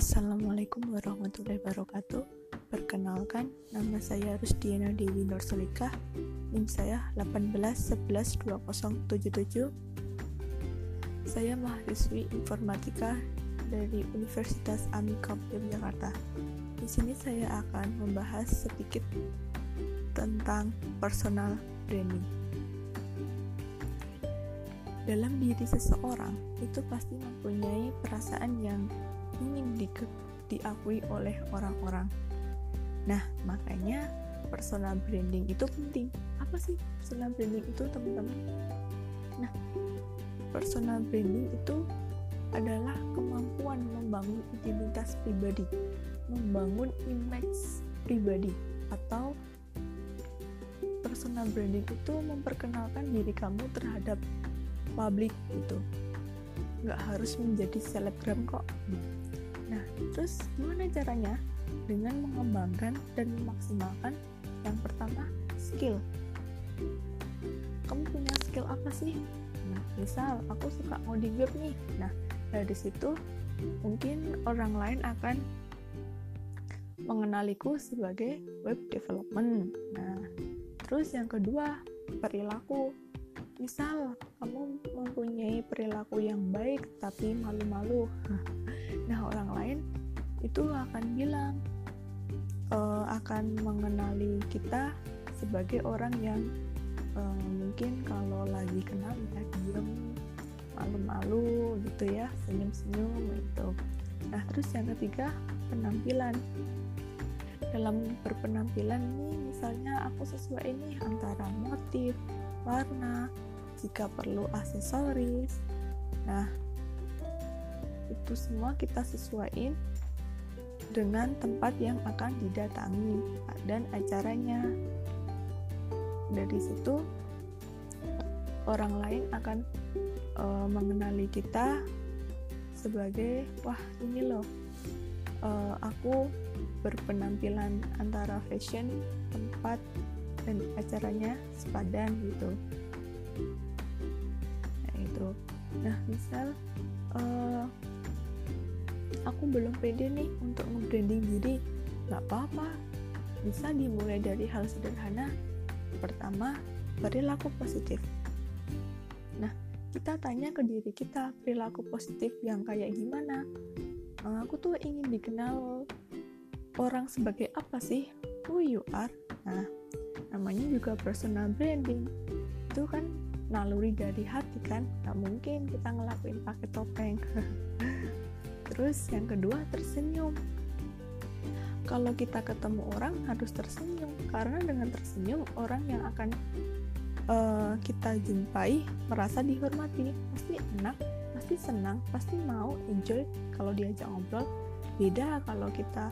Assalamualaikum warahmatullahi wabarakatuh. Perkenalkan, nama saya Rusdiana Dewi Nursulika. NIM saya 181120077. Saya mahasiswi informatika dari Universitas Amikom Yogyakarta. Di sini saya akan membahas sedikit tentang personal branding. Dalam diri seseorang itu pasti mempunyai perasaan yang ingin di diakui oleh orang-orang. Nah, makanya personal branding itu penting. Apa sih personal branding itu, teman-teman? Nah, personal branding itu adalah kemampuan membangun identitas pribadi, membangun image pribadi, atau personal branding itu memperkenalkan diri kamu terhadap publik gitu. Nggak harus menjadi selebgram kok. Nah, terus gimana caranya? Dengan mengembangkan dan memaksimalkan yang pertama, skill. Kamu punya skill apa sih? Nah, misal aku suka ngoding web nih. Nah, dari situ mungkin orang lain akan mengenaliku sebagai web development. Nah, terus yang kedua, perilaku. Misal kamu mempunyai perilaku yang baik tapi malu-malu. Nah, orang lain itu akan bilang uh, akan mengenali kita sebagai orang yang uh, mungkin kalau lagi kenal ya diem malu-malu gitu ya senyum-senyum gitu nah terus yang ketiga penampilan dalam berpenampilan nih misalnya aku sesuai ini antara motif warna jika perlu aksesoris nah itu semua kita sesuaiin dengan tempat yang akan didatangi dan acaranya. Dari situ orang lain akan e, mengenali kita sebagai wah ini loh e, aku berpenampilan antara fashion, tempat dan acaranya sepadan gitu. Nah misal uh, aku belum pede nih untuk nge-branding diri nggak apa-apa. Bisa dimulai dari hal sederhana. Pertama perilaku positif. Nah kita tanya ke diri kita perilaku positif yang kayak gimana? Nah, aku tuh ingin dikenal orang sebagai apa sih? Who you are. Nah namanya juga personal branding. Itu kan naluri dari hati kan nggak mungkin kita ngelakuin pakai topeng Terus yang kedua tersenyum. Kalau kita ketemu orang harus tersenyum karena dengan tersenyum orang yang akan uh, kita jumpai merasa dihormati, pasti enak, pasti senang, pasti mau enjoy kalau diajak ngobrol. Beda kalau kita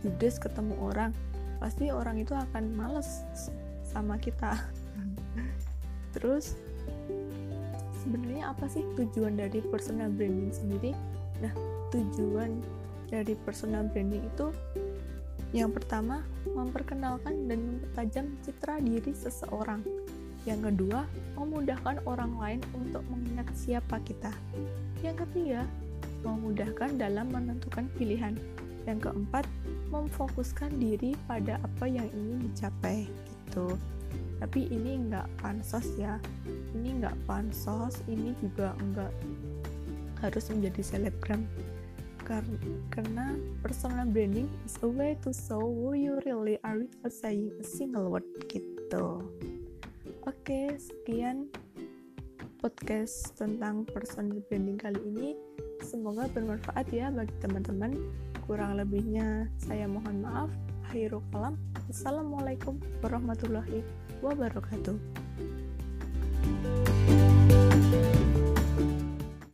judes ketemu orang, pasti orang itu akan males sama kita. Terus sebenarnya apa sih tujuan dari personal branding sendiri? Nah, tujuan dari personal branding itu yang pertama, memperkenalkan dan mempertajam citra diri seseorang. Yang kedua, memudahkan orang lain untuk mengingat siapa kita. Yang ketiga, memudahkan dalam menentukan pilihan. Yang keempat, memfokuskan diri pada apa yang ingin dicapai. Gitu tapi ini enggak pansos ya. Ini enggak pansos ini juga enggak harus menjadi selebgram. Karena personal branding is a way to show who you really are without saying a single word gitu. Oke sekian podcast tentang personal branding kali ini. Semoga bermanfaat ya bagi teman-teman. Kurang lebihnya saya mohon maaf akhirul kalam assalamualaikum warahmatullahi wabarakatuh.